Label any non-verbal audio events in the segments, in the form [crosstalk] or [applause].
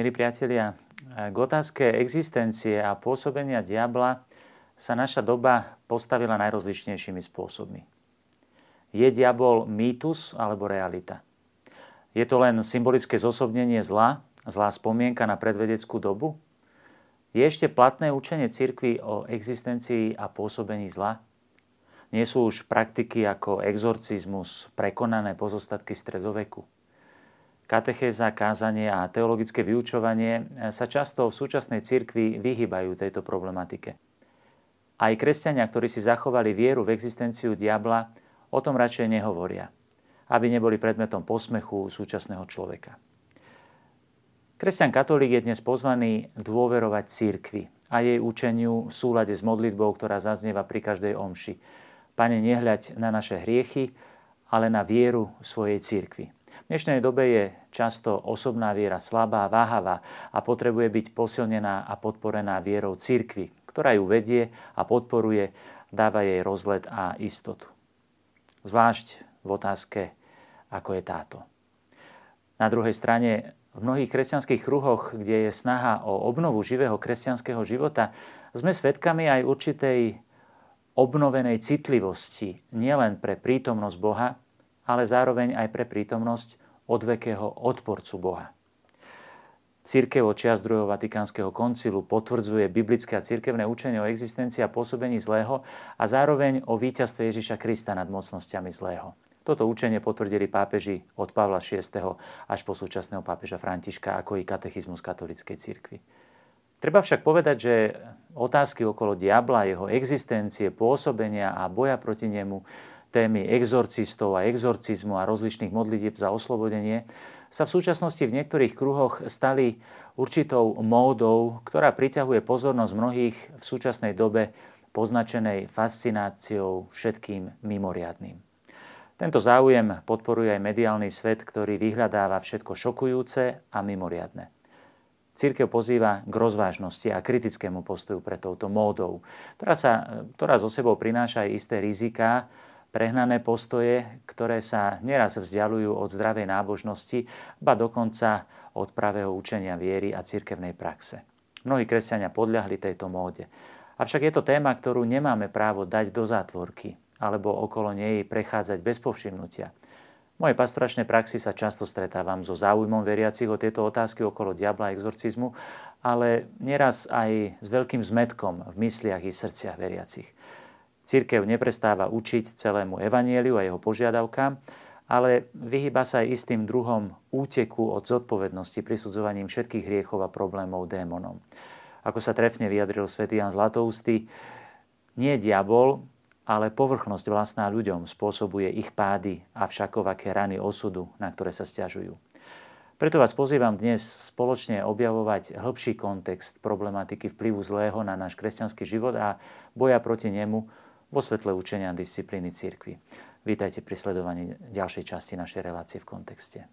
Milí priatelia, k otázke existencie a pôsobenia diabla sa naša doba postavila najrozličnejšími spôsobmi. Je diabol mýtus alebo realita? Je to len symbolické zosobnenie zla, zlá spomienka na predvedeckú dobu? Je ešte platné učenie cirkvy o existencii a pôsobení zla? Nie sú už praktiky ako exorcizmus prekonané pozostatky stredoveku? Katechéza, kázanie a teologické vyučovanie sa často v súčasnej cirkvi vyhýbajú tejto problematike. Aj kresťania, ktorí si zachovali vieru v existenciu diabla, o tom radšej nehovoria, aby neboli predmetom posmechu súčasného človeka. Kresťan katolík je dnes pozvaný dôverovať cirkvi a jej učeniu v súlade s modlitbou, ktorá zaznieva pri každej omši. Pane, nehľaď na naše hriechy, ale na vieru svojej cirkvi. Dnešnej dobe je často osobná viera slabá, váhavá a potrebuje byť posilnená a podporená vierou cirkvy, ktorá ju vedie a podporuje, dáva jej rozlet a istotu. Zvlášť v otázke, ako je táto. Na druhej strane, v mnohých kresťanských kruhoch, kde je snaha o obnovu živého kresťanského života, sme svedkami aj určitej obnovenej citlivosti nielen pre prítomnosť Boha, ale zároveň aj pre prítomnosť odvekého odporcu Boha. Církev od čias druhého Vatikánskeho koncilu potvrdzuje biblické a církevné učenie o existencii a pôsobení zlého a zároveň o víťazstve Ježiša Krista nad mocnosťami zlého. Toto učenie potvrdili pápeži od Pavla VI. až po súčasného pápeža Františka, ako i katechizmus katolíckej cirkvi. Treba však povedať, že otázky okolo diabla, jeho existencie, pôsobenia a boja proti nemu témy exorcistov a exorcizmu a rozličných modlitieb za oslobodenie sa v súčasnosti v niektorých kruhoch stali určitou módou, ktorá priťahuje pozornosť mnohých v súčasnej dobe poznačenej fascináciou všetkým mimoriadným. Tento záujem podporuje aj mediálny svet, ktorý vyhľadáva všetko šokujúce a mimoriadne. Církev pozýva k rozvážnosti a kritickému postoju pre touto módou, ktorá, sa, ktorá zo sebou prináša aj isté riziká, prehnané postoje, ktoré sa neraz vzdialujú od zdravej nábožnosti, ba dokonca od pravého učenia viery a cirkevnej praxe. Mnohí kresťania podľahli tejto móde. Avšak je to téma, ktorú nemáme právo dať do zátvorky alebo okolo nej prechádzať bez povšimnutia. V mojej pastoračnej praxi sa často stretávam so záujmom veriacich o tieto otázky okolo diabla a exorcizmu, ale neraz aj s veľkým zmetkom v mysliach i srdciach veriacich. Církev neprestáva učiť celému evanieliu a jeho požiadavkám, ale vyhýba sa aj istým druhom úteku od zodpovednosti prisudzovaním všetkých hriechov a problémov démonom. Ako sa trefne vyjadril svätý Jan Zlatoustý, nie diabol, ale povrchnosť vlastná ľuďom spôsobuje ich pády a všakovaké rany osudu, na ktoré sa stiažujú. Preto vás pozývam dnes spoločne objavovať hĺbší kontext problematiky vplyvu zlého na náš kresťanský život a boja proti nemu vo svetle učenia disciplíny cirkvi. Vítajte pri sledovaní ďalšej časti našej relácie v kontexte.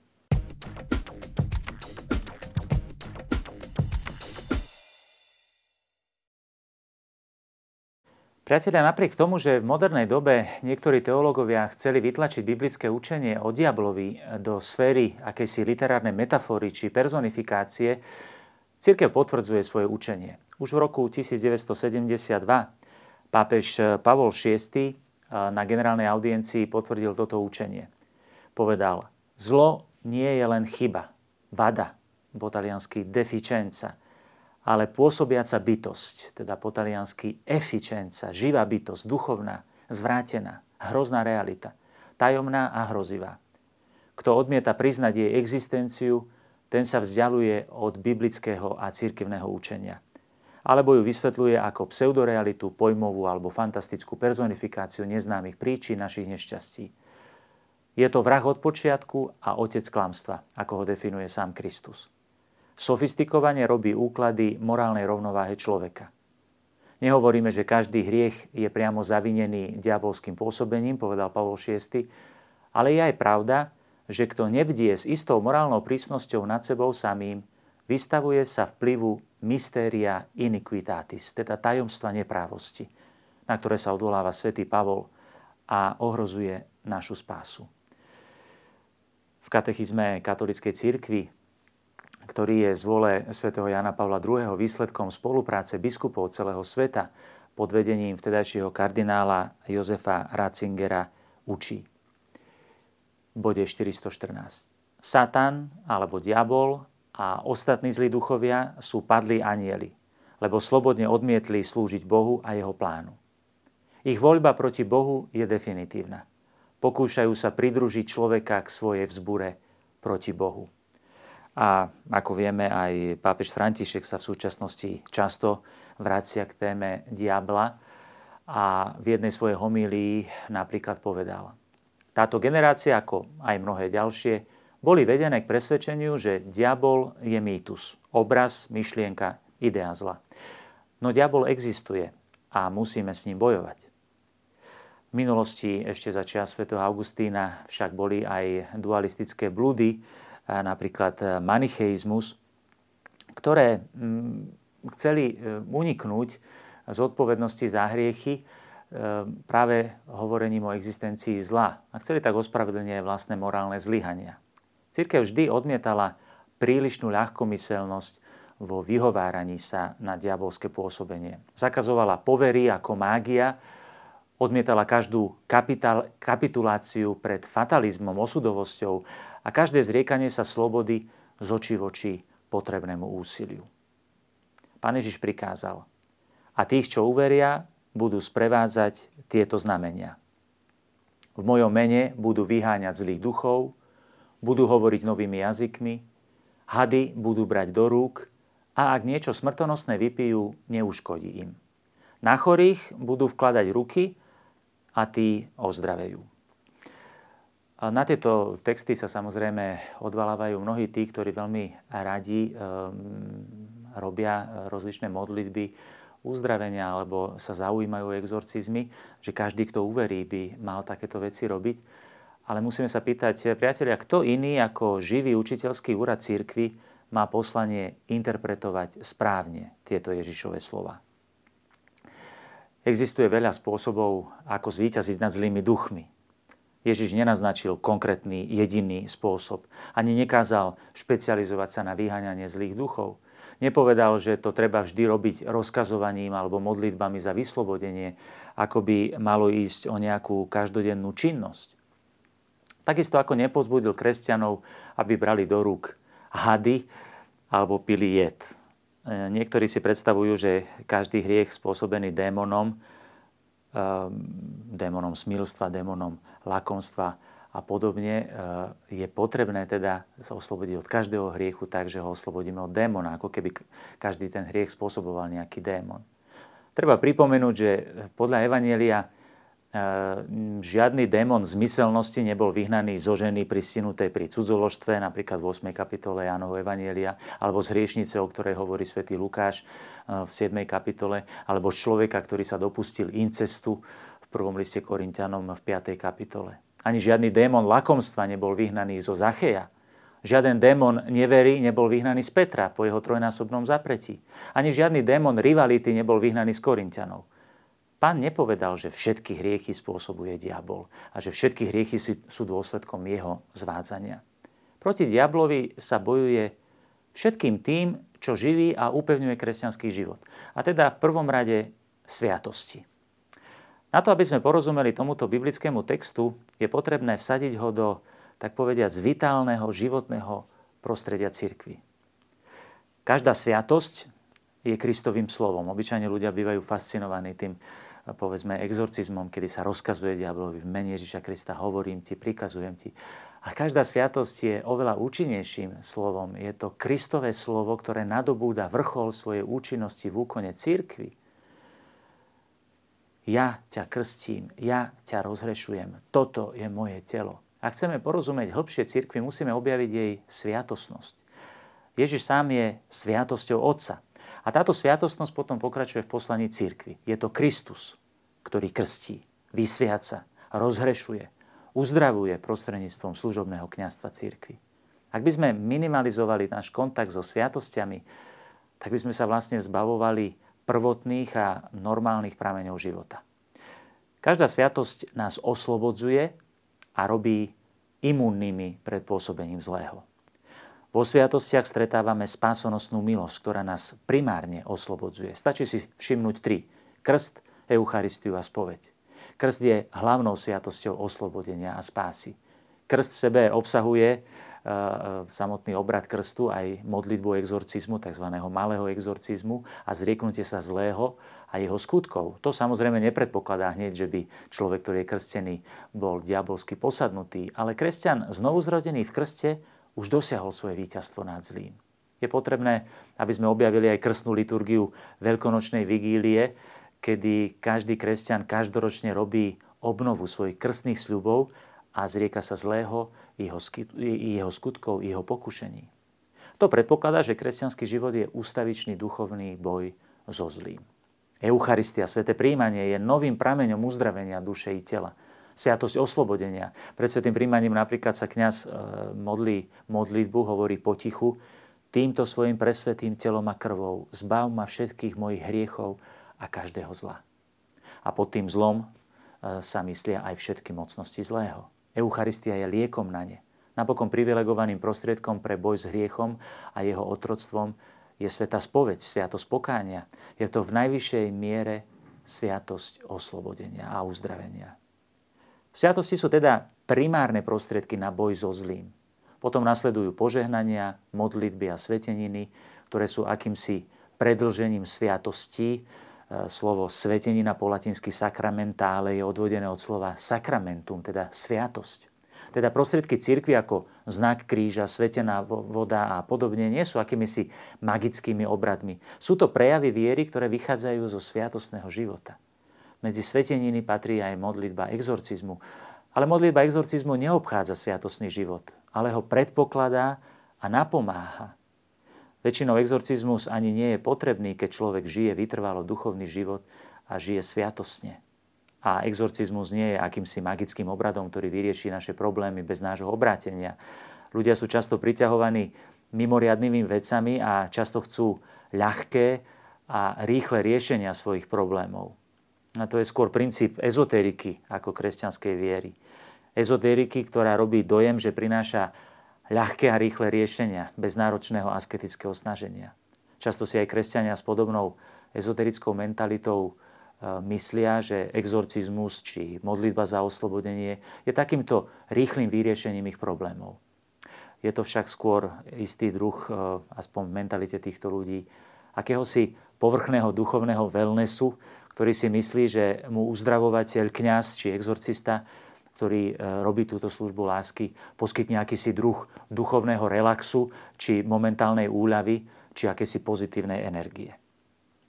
Priatelia, napriek tomu, že v modernej dobe niektorí teológovia chceli vytlačiť biblické učenie o diablovi do sféry akejsi literárnej metafory či personifikácie, Cirkev potvrdzuje svoje učenie. Už v roku 1972 Pápež eh, Pavol VI eh, na generálnej audiencii potvrdil toto učenie. Povedal, zlo nie je len chyba, vada, po taliansky deficienza, ale pôsobiaca bytosť, teda po taliansky efficienza, živá bytosť, duchovná, zvrátená, hrozná realita, tajomná a hrozivá. Kto odmieta priznať jej existenciu, ten sa vzdialuje od biblického a církevného učenia alebo ju vysvetľuje ako pseudorealitu, pojmovú alebo fantastickú personifikáciu neznámych príčin našich nešťastí. Je to vrah od počiatku a otec klamstva, ako ho definuje sám Kristus. Sofistikovane robí úklady morálnej rovnováhe človeka. Nehovoríme, že každý hriech je priamo zavinený diabolským pôsobením, povedal Pavol VI, ale je aj pravda, že kto nebdie s istou morálnou prísnosťou nad sebou samým, vystavuje sa vplyvu mystéria iniquitatis, teda tajomstva neprávosti, na ktoré sa odvoláva svätý Pavol a ohrozuje našu spásu. V katechizme katolickej cirkvi, ktorý je z vole svätého Jana Pavla II. výsledkom spolupráce biskupov celého sveta pod vedením vtedajšieho kardinála Jozefa Ratzingera, učí. Bode 414. Satan alebo diabol a ostatní zlí duchovia sú padlí anieli, lebo slobodne odmietli slúžiť Bohu a jeho plánu. Ich voľba proti Bohu je definitívna. Pokúšajú sa pridružiť človeka k svojej vzbure proti Bohu. A ako vieme, aj pápež František sa v súčasnosti často vracia k téme diabla a v jednej svojej homílii napríklad povedal. Táto generácia, ako aj mnohé ďalšie, boli vedené k presvedčeniu, že diabol je mýtus, obraz, myšlienka, idea zla. No diabol existuje a musíme s ním bojovať. V minulosti ešte za čas Sv. Augustína však boli aj dualistické blúdy, napríklad e, manicheizmus, ktoré mm, chceli e, uniknúť z odpovednosti za hriechy e, práve hovorením o existencii zla. A chceli tak ospravedlniť vlastné morálne zlyhania. Církev vždy odmietala prílišnú ľahkomyselnosť vo vyhováraní sa na diabolské pôsobenie. Zakazovala povery ako mágia, odmietala každú kapital, kapituláciu pred fatalizmom, osudovosťou a každé zriekanie sa slobody z očí v oči potrebnému úsiliu. Pán Ježiš prikázal, a tých, čo uveria, budú sprevádzať tieto znamenia. V mojom mene budú vyháňať zlých duchov, budú hovoriť novými jazykmi, hady budú brať do rúk a ak niečo smrtonosné vypijú, neuškodí im. Na chorých budú vkladať ruky a tí ozdravejú. Na tieto texty sa samozrejme odvalávajú mnohí tí, ktorí veľmi radi um, robia rozličné modlitby uzdravenia alebo sa zaujímajú exorcizmy, že každý, kto uverí, by mal takéto veci robiť. Ale musíme sa pýtať, priatelia, kto iný ako živý učiteľský úrad církvy má poslanie interpretovať správne tieto Ježišové slova. Existuje veľa spôsobov, ako zvíťaziť nad zlými duchmi. Ježiš nenaznačil konkrétny jediný spôsob. Ani nekázal špecializovať sa na vyháňanie zlých duchov. Nepovedal, že to treba vždy robiť rozkazovaním alebo modlitbami za vyslobodenie, ako by malo ísť o nejakú každodennú činnosť. Takisto ako nepozbudil kresťanov, aby brali do rúk hady alebo pili jed. E, niektorí si predstavujú, že každý hriech spôsobený démonom Ehm, démonom smilstva, démonom lakomstva a podobne, ehm, je potrebné teda sa oslobodiť od každého hriechu tak, že ho oslobodíme od démona, ako keby každý ten hriech spôsoboval nejaký démon. Treba pripomenúť, že podľa Evanielia žiadny démon zmyselnosti nebol vyhnaný zo ženy pristinutej pri cudzoložstve, napríklad v 8. kapitole Jánovo Evanielia, alebo z hriešnice, o ktorej hovorí svätý Lukáš ehm, v 7. kapitole, alebo z človeka, ktorý sa dopustil incestu v prvom liste Korintianom v 5. kapitole. Ani žiadny démon lakomstva nebol vyhnaný zo Zacheja. Žiaden démon neverí nebol vyhnaný z Petra po jeho trojnásobnom zapretí. Ani žiadny démon rivality nebol vyhnaný z Korintianov. Pán nepovedal, že všetky hriechy spôsobuje diabol a že všetky hriechy sú dôsledkom jeho zvádzania. Proti diablovi sa bojuje všetkým tým, čo živí a upevňuje kresťanský život. A teda v prvom rade sviatosti. Na to, aby sme porozumeli tomuto biblickému textu, je potrebné vsadiť ho do, tak povediať, z vitálneho životného prostredia cirkvy. Každá sviatosť je Kristovým slovom. Obyčajne ľudia bývajú fascinovaní tým povedzme exorcizmom, kedy sa rozkazuje diablovi v mene Ježiša Krista, hovorím ti, prikazujem ti. A každá sviatosť je oveľa účinnejším slovom. Je to Kristové slovo, ktoré nadobúda vrchol svojej účinnosti v úkone církvy. Ja ťa krstím, ja ťa rozhrešujem. Toto je moje telo. Ak chceme porozumieť hĺbšie církvy, musíme objaviť jej sviatosnosť. Ježiš sám je sviatosťou Otca. A táto sviatostnosť potom pokračuje v poslaní církvy. Je to Kristus, ktorý krstí, vysviaca, rozhrešuje, uzdravuje prostredníctvom služobného kniazstva církvy. Ak by sme minimalizovali náš kontakt so sviatosťami, tak by sme sa vlastne zbavovali prvotných a normálnych prameňov života. Každá sviatosť nás oslobodzuje a robí imunnými pred pôsobením zlého. V Po sviatostiach stretávame spásonosnú milosť, ktorá nás primárne oslobodzuje. Stačí si všimnúť tri. Krst, Eucharistiu a spoveď. Krst je hlavnou sviatosťou oslobodenia a spásy. Krst v sebe obsahuje E, samotný obrad krstu, aj modlitbu exorcizmu, tzv. malého exorcizmu a zrieknutie sa zlého a jeho skutkov. To samozrejme nepredpokladá hneď, že by človek, ktorý je krstený, bol diabolsky posadnutý, ale kresťan znovuzrodený v krste už dosiahol svoje víťazstvo nad zlým. Je potrebné, aby sme objavili aj krstnú liturgiu veľkonočnej vigílie, kedy každý kresťan každoročne robí obnovu svojich krstných sľubov a zrieka sa zlého, jeho, skutkov, jeho pokušení. To predpokladá, že kresťanský život je ústavičný duchovný boj so zlým. Eucharistia, sveté príjmanie je novým prameňom uzdravenia duše i tela. Sviatosť oslobodenia. Pred svetým príjmaním napríklad sa kňaz e, modlí modlitbu, hovorí potichu, týmto svojim presvetým telom a krvou zbav ma všetkých mojich hriechov a každého zla. A pod tým zlom e, sa myslia aj všetky mocnosti zlého. Eucharistia je liekom na ne. Napokon privilegovaným prostriedkom pre boj s hriechom a jeho otroctvom je sveta spoveď, sviatosť pokánia. Je to v najvyššej miere sviatosť oslobodenia a uzdravenia. Sviatosti sú teda primárne prostriedky na boj so zlým. Potom nasledujú požehnania, modlitby a sveteniny, ktoré sú akýmsi predlžením sviatostí, E, slovo svetenina po latinsky sakramentále je odvodené od slova sacramentum, teda sviatosť. Teda prostriedky cirkvi ako znak kríža, svetená voda a podobne nie sú akýmisi magickými obradmi. Sú to prejavy viery, ktoré vychádzajú zo sviatostného života. Medzi sveteniny patrí aj modlitba exorcizmu. Ale modlitba exorcizmu neobchádza sviatostný život, ale ho predpokladá a napomáha. Väčšinou exorcizmus ani nie je potrebný, keď človek žije vytrvalo duchovný život a žije sviatosne. A exorcizmus nie je akýmsi magickým obradom, ktorý vyrieši naše problémy bez nášho obrátenia. Ľudia sú často priťahovaní mimoriadnými vecami a často chcú ľahké a rýchle riešenia svojich problémov. A to je skôr princíp ezoteriky ako kresťanskej viery. Ezoteriky, ktorá robí dojem, že prináša ľahké a rýchle riešenia, bez náročného asketického snaženia. Často si aj kresťania s podobnou ezoterickou mentalitou e, myslia, že exorcizmus či modlitba za oslobodenie je takýmto rýchlým vyriešením ich problémov. Je to však skôr istý druh, e, aspoň mentalite týchto ľudí, akéhosi povrchného duchovného wellnessu, ktorý si myslí, že mu uzdravovateľ, kňaz či exorcista ktorý e, robí túto službu lásky, poskytne akýsi druh duchovného relaxu, či momentálnej úľavy, či akési pozitívnej energie.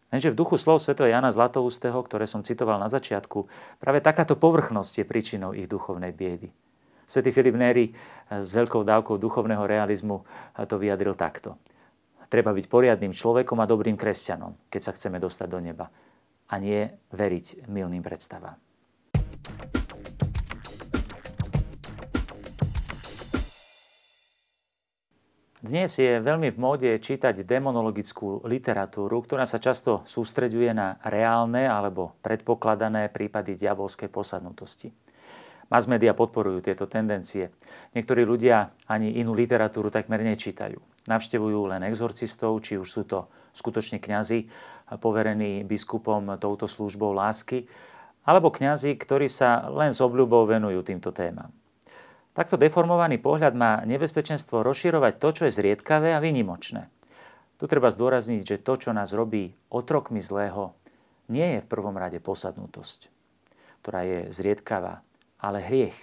Lenže v duchu slov sv. Jana Zlatoustého, ktoré som citoval na začiatku, práve takáto povrchnosť je príčinou ich duchovnej biedy. Svetý Filip Neri e, s veľkou dávkou duchovného realizmu e, to vyjadril takto. Treba byť poriadným človekom a dobrým kresťanom, keď sa chceme dostať do neba. A nie veriť milným predstavám. Dnes je veľmi v móde čítať demonologickú literatúru, ktorá sa často sústreďuje na reálne alebo predpokladané prípady diabolskej posadnutosti. Mass media podporujú tieto tendencie. Niektorí ľudia ani inú literatúru takmer nečítajú. Navštevujú len exorcistov, či už sú to skutočne kňazi, poverení biskupom touto službou lásky, alebo kňazi, ktorí sa len s obľubou venujú týmto témam. Takto deformovaný pohľad má nebezpečenstvo rozširovať to, čo je zriedkavé a vynimočné. Tu treba zdôrazniť, že to, čo nás robí otrokmi zlého, nie je v prvom rade posadnutosť, ktorá je zriedkavá, ale hriech.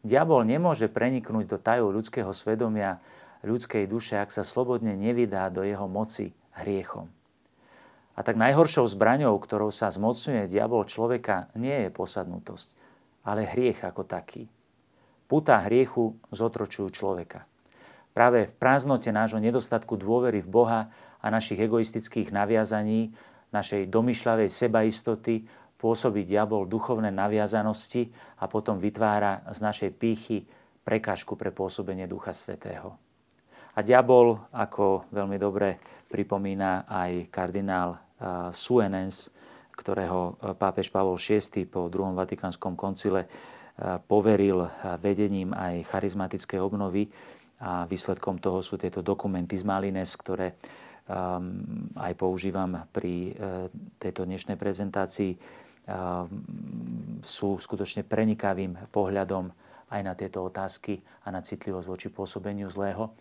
Diabol nemôže preniknúť do tajov ľudského svedomia, ľudskej duše, ak sa slobodne nevydá do jeho moci hriechom. A tak najhoršou zbraňou, ktorou sa zmocňuje diabol človeka, nie je posadnutosť, ale hriech ako taký. Putá hriechu zotročujú človeka. Práve v prázdnote nášho nedostatku dôvery v Boha a našich egoistických naviazaní, našej domyšľavej sebaistoty pôsobí diabol duchovné naviazanosti a potom vytvára z našej pýchy prekážku pre pôsobenie Ducha Svetého. A diabol, ako veľmi dobre pripomína aj kardinál Suenens, ktorého pápež Pavol VI po druhom Vatikánskom koncile poveril vedením aj charizmatickej obnovy a výsledkom toho sú tieto dokumenty z Malines, ktoré um, aj používam pri tejto dnešnej prezentácii. Um, sú skutočne prenikavým pohľadom aj na tieto otázky a na citlivosť voči pôsobeniu zlého.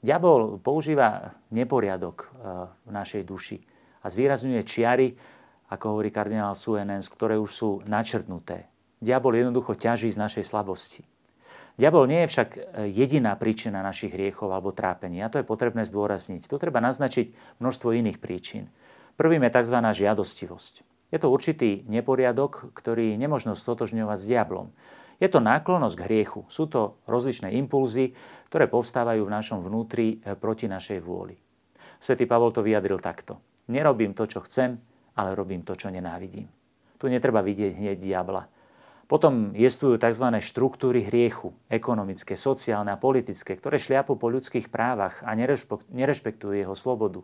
Diabol používa neporiadok v našej duši a zvýrazňuje čiary, ako hovorí kardinál Suenens, ktoré už sú načrtnuté. Diabol jednoducho ťaží z našej slabosti. Diabol nie je však e, jediná príčina našich hriechov alebo trápení. A to je potrebné zdôrazniť. Tu treba naznačiť množstvo iných príčin. Prvým je tzv. žiadostivosť. Je to určitý neporiadok, ktorý nemožno stotožňovať s diablom. Je to náklonosť k hriechu. Sú to rozličné impulzy, ktoré povstávajú v našom vnútri e, proti našej vôli. Svetý Pavol to vyjadril takto. Nerobím to, čo chcem, ale robím to, čo nenávidím. Tu netreba vidieť hneď diabla. Potom jestvujú tzv. štruktúry hriechu, ekonomické, sociálne a politické, ktoré šliapu po ľudských právach a nerešpektujú jeho slobodu.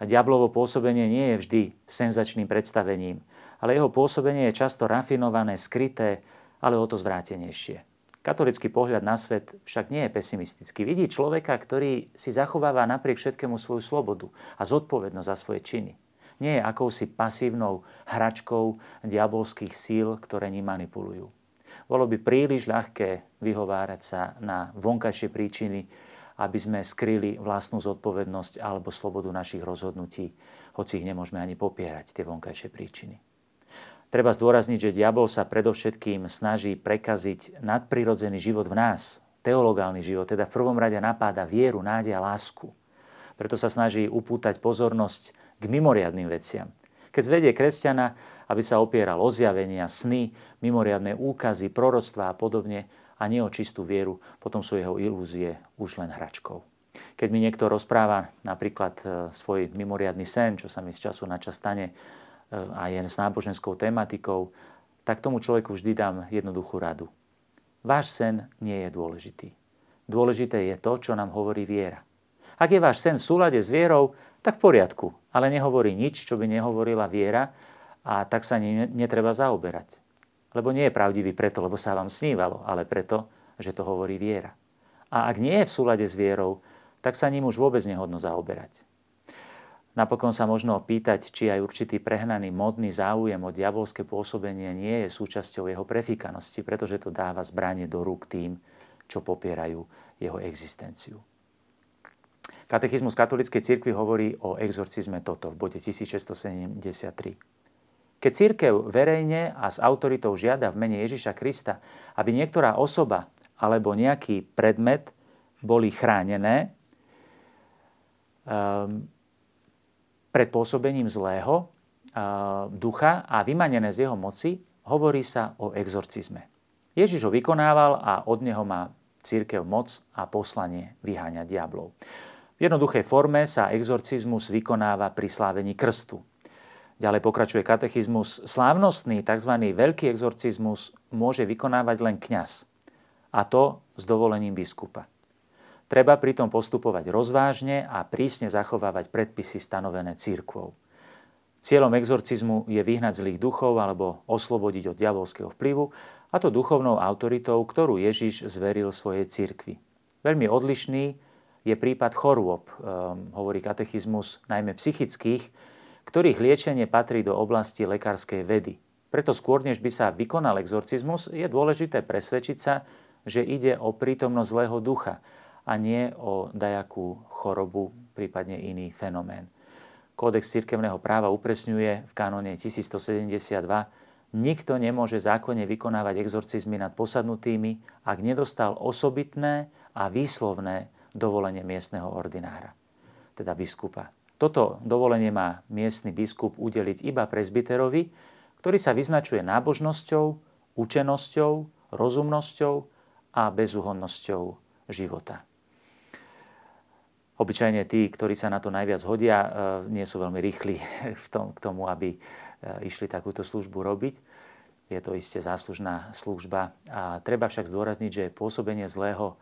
A diablovo pôsobenie nie je vždy senzačným predstavením, ale jeho pôsobenie je často rafinované, skryté, ale o to zvrátenejšie. Katolický pohľad na svet však nie je pesimistický. Vidí človeka, ktorý si zachováva napriek všetkému svoju slobodu a zodpovednosť za svoje činy nie je akousi pasívnou hračkou diabolských síl, ktoré ním manipulujú. Bolo by príliš ľahké vyhovárať sa na vonkajšie príčiny, aby sme skryli vlastnú zodpovednosť alebo slobodu našich rozhodnutí, hoci ich nemôžeme ani popierať, tie vonkajšie príčiny. Treba zdôrazniť, že diabol sa predovšetkým snaží prekaziť nadprirodzený život v nás, teologálny život, teda v prvom rade napáda vieru, nádej a lásku. Preto sa snaží upútať pozornosť k mimoriadným veciam. Keď zvedie kresťana, aby sa opieral o zjavenia, sny, mimoriadné úkazy, proroctvá a podobne, a nie o čistú vieru, potom sú jeho ilúzie už len hračkou. Keď mi niekto rozpráva napríklad e, svoj mimoriadný sen, čo sa mi z času na čas stane, a je s náboženskou tematikou, tak tomu človeku vždy dám jednoduchú radu. Váš sen nie je dôležitý. Dôležité je to, čo nám hovorí viera. Ak je váš sen v súlade s vierou, tak v poriadku, ale nehovorí nič, čo by nehovorila viera a tak sa ním netreba zaoberať. Lebo nie je pravdivý preto, lebo sa vám snívalo, ale preto, že to hovorí viera. A ak nie je v súlade s vierou, tak sa ním už vôbec nehodno zaoberať. Napokon sa možno opýtať, či aj určitý prehnaný modný záujem o diabolské pôsobenie nie je súčasťou jeho prefikanosti, pretože to dáva zbranie do rúk tým, čo popierajú jeho existenciu. Katechizmus katolíckej cirkvi hovorí o exorcizme toto v bode 1673. Keď církev verejne a s autoritou žiada v mene Ježiša Krista, aby niektorá osoba alebo nejaký predmet boli chránené um, pred pôsobením zlého uh, ducha a vymanené z jeho moci, hovorí sa o exorcizme. Ježiš ho vykonával a od neho má církev moc a poslanie vyháňať diablov. V jednoduchej forme sa exorcizmus vykonáva pri slávení krstu. Ďalej pokračuje katechizmus. Slávnostný tzv. veľký exorcizmus môže vykonávať len kňaz. A to s dovolením biskupa. Treba pritom postupovať rozvážne a prísne zachovávať predpisy stanovené církvou. Cieľom exorcizmu je vyhnať zlých duchov alebo oslobodiť od diabolského vplyvu, a to duchovnou autoritou, ktorú Ježiš zveril svojej cirkvi. Veľmi odlišný je prípad chorôb, um, hovorí katechizmus, najmä psychických, ktorých liečenie patrí do oblasti lekárskej vedy. Preto skôr, než by sa vykonal exorcizmus, je dôležité presvedčiť sa, že ide o prítomnosť zlého ducha a nie o dajakú chorobu, prípadne iný fenomén. Kódex cirkevného práva upresňuje v kanóne 1172, nikto nemôže zákonne vykonávať exorcizmy nad posadnutými, ak nedostal osobitné a výslovné dovolenie miestneho ordinára, teda biskupa. Toto dovolenie má miestny biskup udeliť iba prezbiterovi, ktorý sa vyznačuje nábožnosťou, učenosťou, rozumnosťou a bezúhonnosťou života. Obyčajne tí, ktorí sa na to najviac hodia, e, nie sú veľmi rýchli [laughs] v tom, k tomu, aby e, išli takúto službu robiť. Je to iste záslužná služba. A treba však zdôrazniť, že pôsobenie zlého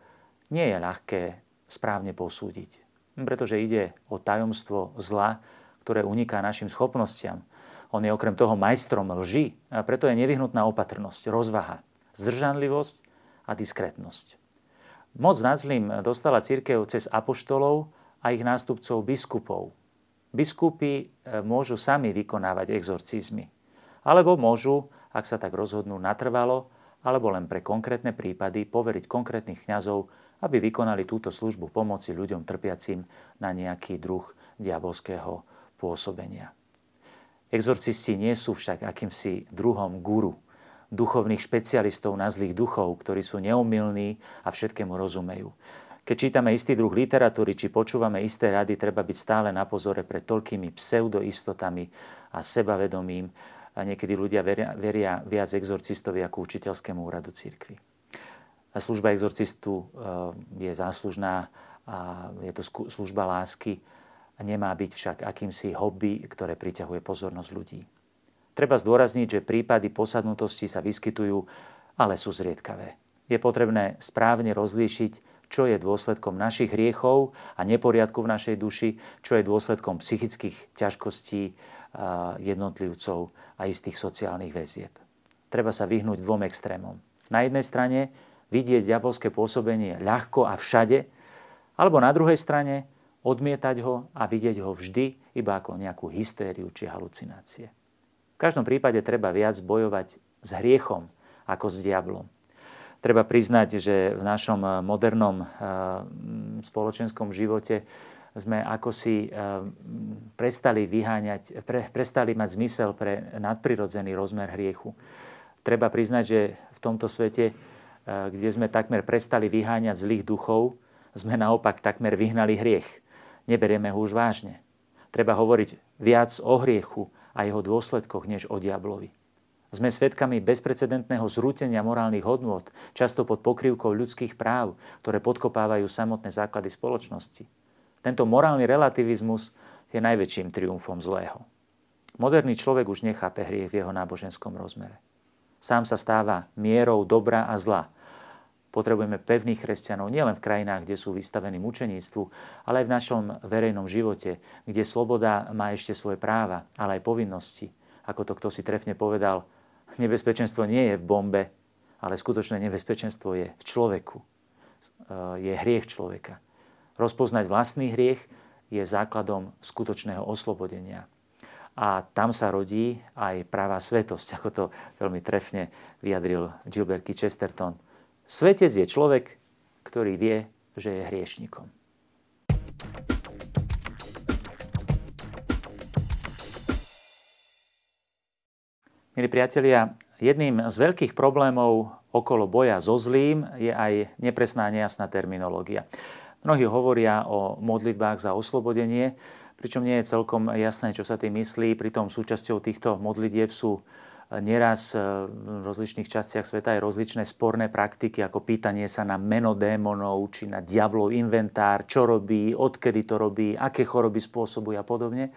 nie je ľahké správne posúdiť. Pretože ide o tajomstvo zla, ktoré uniká našim schopnostiam. On je okrem toho majstrom lži a preto je nevyhnutná opatrnosť, rozvaha, zdržanlivosť a diskrétnosť. Moc nad zlým dostala církev cez apoštolov a ich nástupcov biskupov. Biskupy e, môžu sami vykonávať exorcizmy. Alebo môžu, ak sa tak rozhodnú natrvalo, alebo len pre konkrétne prípady poveriť konkrétnych kňazov, aby vykonali túto službu pomoci ľuďom trpiacim na nejaký druh diabolského pôsobenia. Exorcisti nie sú však akýmsi druhom guru, duchovných špecialistov na zlých duchov, ktorí sú neumilní a všetkému rozumejú. Keď čítame istý druh literatúry či počúvame isté rady, treba byť stále na pozore pred toľkými pseudoistotami a sebavedomím. A niekedy ľudia veria, veria viac exorcistovi ako učiteľskému úradu cirkvi. A služba exorcistu eh, je záslužná a je to služba lásky nemá byť však akýmsi hobby, ktoré priťahuje pozornosť ľudí. Treba zdôrazniť, že prípady posadnutosti sa vyskytujú, ale sú zriedkavé. Je potrebné správne rozlíšiť, čo je dôsledkom našich hriechov a neporiadku v našej duši, čo je dôsledkom psychických ťažkostí jednotlivcov a istých sociálnych väzieb. Treba sa vyhnúť dvom extrémom. Na jednej strane vidieť diabolské pôsobenie ľahko a všade, alebo na druhej strane odmietať ho a vidieť ho vždy iba ako nejakú hystériu či halucinácie. V každom prípade treba viac bojovať s hriechom ako s diablom. Treba priznať, že v našom eh, modernom eh, spoločenskom živote sme ako si eh, prestali vyháňať, pre, prestali mať zmysel pre nadprirodzený rozmer hriechu. Treba priznať, že v tomto svete, kde sme takmer prestali vyháňať zlých duchov, sme naopak takmer vyhnali hriech. Neberieme ho už vážne. Treba hovoriť viac o hriechu, a jeho dôsledkoch, než o diablovi. Sme svedkami bezprecedentného zrútenia morálnych hodnôt, často pod pokrývkou ľudských práv, ktoré podkopávajú samotné základy spoločnosti. Tento morálny relativizmus je najväčším triumfom zlého. Moderný človek už nechápe hriech v jeho náboženskom rozmere. Sám sa stáva mierou dobra a zla, Potrebujeme pevných kresťanov nielen v krajinách, kde sú vystavení mučeníctvu, ale aj v našom verejnom živote, kde sloboda má ešte svoje práva, ale aj povinnosti. Ako to kto si trefne povedal, nebezpečenstvo nie je v bombe, ale skutočné nebezpečenstvo je v človeku. Je hriech človeka. Rozpoznať vlastný hriech je základom skutočného oslobodenia. A tam sa rodí aj práva svetosť, [laughs] ako to veľmi trefne vyjadril Gilbert Chesterton Svetec je človek, ktorý vie, že je hriešnikom. Milí priatelia, jedným z veľkých problémov okolo boja so zlým je aj nepresná nejasná terminológia. Mnohí hovoria o modlitbách za oslobodenie, pričom nie je celkom jasné, čo sa tým myslí. Pritom súčasťou týchto modlitieb sú Neraz e, v rozličných častiach sveta aj rozličné sporné praktiky, ako pýtanie sa na meno démonov, či na diablov inventár, čo robí, odkedy to robí, aké choroby spôsobuje a podobne.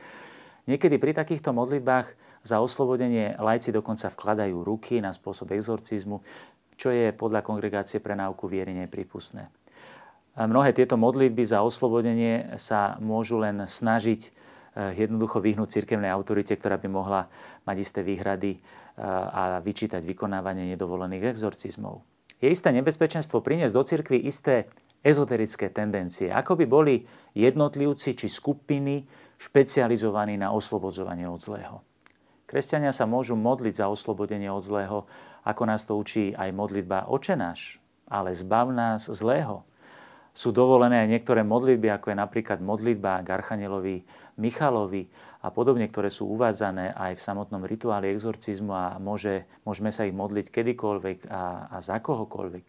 Niekedy pri takýchto modlitbách za oslobodenie lajci dokonca vkladajú ruky na spôsob exorcizmu, čo je podľa kongregácie pre náuku viery nepripustné. Mnohé tieto modlitby za oslobodenie sa môžu len snažiť jednoducho vyhnúť cirkevnej autorite, ktorá by mohla mať isté výhrady eh, a vyčítať vykonávanie nedovolených exorcizmov. Je isté nebezpečenstvo priniesť do cirkvy isté ezoterické tendencie, ako by boli jednotlivci či skupiny špecializovaní na oslobodzovanie od zlého. Kresťania sa môžu modliť za oslobodenie od zlého, ako nás to učí aj modlitba očenáš, ale zbav nás zlého. Sú dovolené aj niektoré modlitby, ako je napríklad modlitba k Archanielovi Michalovi a podobne, ktoré sú uvádzané aj v samotnom rituáli exorcizmu a môže, môžeme sa ich modliť kedykoľvek a, a za kohokoľvek.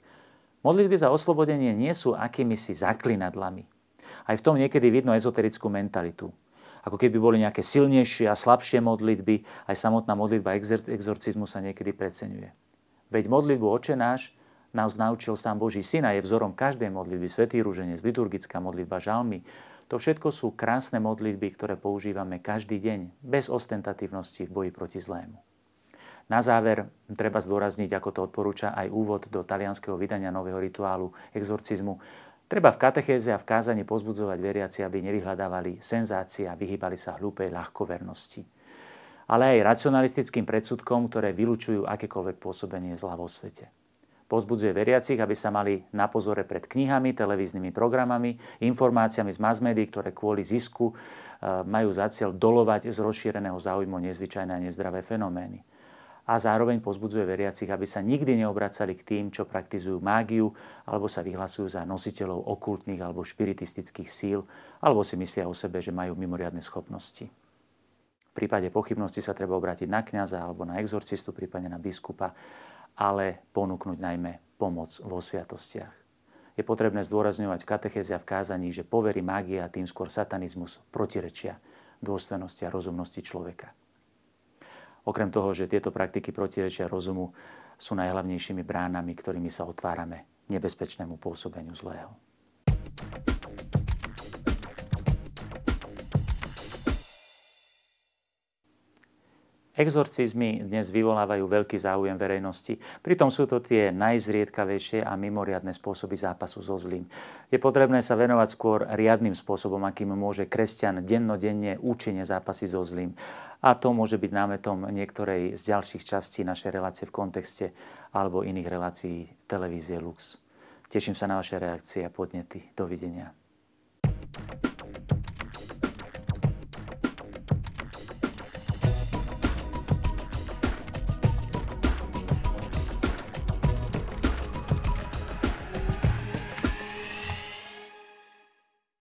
Modlitby za oslobodenie nie sú akými si zaklinadlami. Aj v tom niekedy vidno ezoterickú mentalitu. Ako keby boli nejaké silnejšie a slabšie modlitby, aj samotná modlitba exorcizmu sa niekedy preceňuje. Veď modlitbu Oče náš nás naučil sám Boží Syn a je vzorom každej modlitby, Svetý rúženec, liturgická modlitba, žalmy, to všetko sú krásne modlitby, ktoré používame každý deň, bez ostentatívnosti v boji proti zlému. Na záver treba zdôrazniť, ako to odporúča aj úvod do talianského vydania nového rituálu exorcizmu. Treba v katechéze a v kázaní pozbudzovať veriaci, aby nevyhľadávali senzácie a vyhýbali sa hlúpej ľahkovernosti. Ale aj racionalistickým predsudkom, ktoré vylučujú akékoľvek pôsobenie zla vo svete. Pozbudzuje veriacich, aby sa mali na pozore pred knihami, televíznymi programami, informáciami z mass médií, ktoré kvôli zisku e, majú za cieľ dolovať z rozšíreného záujmu nezvyčajné a nezdravé fenomény. A zároveň pozbudzuje veriacich, aby sa nikdy neobracali k tým, čo praktizujú mágiu, alebo sa vyhlasujú za nositeľov okultných alebo špiritistických síl, alebo si myslia o sebe, že majú mimoriadne schopnosti. V prípade pochybnosti sa treba obrátiť na kňaza alebo na exorcistu, prípadne na biskupa, ale ponúknuť najmä pomoc vo sviatostiach. Je potrebné zdôrazňovať v katechéze v kázaní, že povery mágia tým skôr satanizmus protirečia dôstojnosti a rozumnosti človeka. Okrem toho, že tieto praktiky protirečia rozumu, sú najhlavnejšími bránami, ktorými sa otvárame nebezpečnému pôsobeniu zlého. Exorcizmy dnes vyvolávajú veľký záujem verejnosti. Pritom sú to tie najzriedkavejšie a mimoriadne spôsoby zápasu so zlým. Je potrebné sa venovať skôr riadnym spôsobom, akým môže kresťan dennodenne účinne zápasy so zlým. A to môže byť námetom niektorej z ďalších častí našej relácie v kontexte alebo iných relácií televízie Lux. Teším sa na vaše reakcie a podnety. Dovidenia. thank you